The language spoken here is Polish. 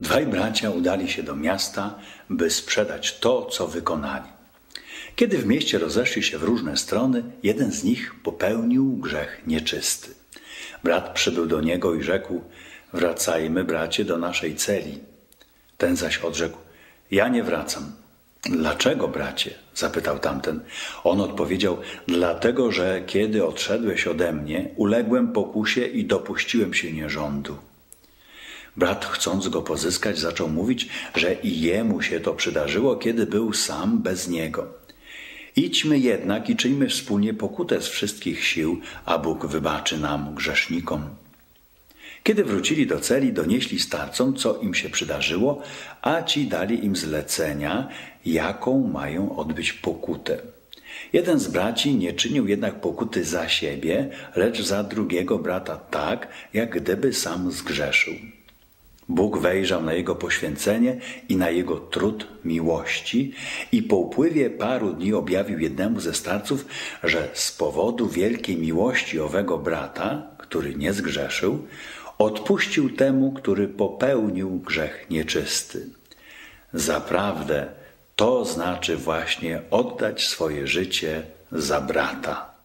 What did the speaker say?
Dwaj bracia udali się do miasta, by sprzedać to, co wykonali. Kiedy w mieście rozeszli się w różne strony, jeden z nich popełnił grzech nieczysty. Brat przybył do niego i rzekł: Wracajmy, bracie, do naszej celi. Ten zaś odrzekł: Ja nie wracam. Dlaczego, bracie? zapytał tamten. On odpowiedział: Dlatego, że kiedy odszedłeś ode mnie, uległem pokusie i dopuściłem się nierządu. Brat, chcąc go pozyskać, zaczął mówić, że i jemu się to przydarzyło, kiedy był sam bez niego. Idźmy jednak i czyńmy wspólnie pokutę z wszystkich sił, a Bóg wybaczy nam, grzesznikom. Kiedy wrócili do celi, donieśli starcom, co im się przydarzyło, a ci dali im zlecenia, jaką mają odbyć pokutę. Jeden z braci nie czynił jednak pokuty za siebie, lecz za drugiego brata tak, jak gdyby sam zgrzeszył. Bóg wejrzał na jego poświęcenie i na jego trud miłości i po upływie paru dni objawił jednemu ze starców, że z powodu wielkiej miłości owego brata, który nie zgrzeszył, odpuścił temu, który popełnił grzech nieczysty. Zaprawdę to znaczy właśnie oddać swoje życie za brata.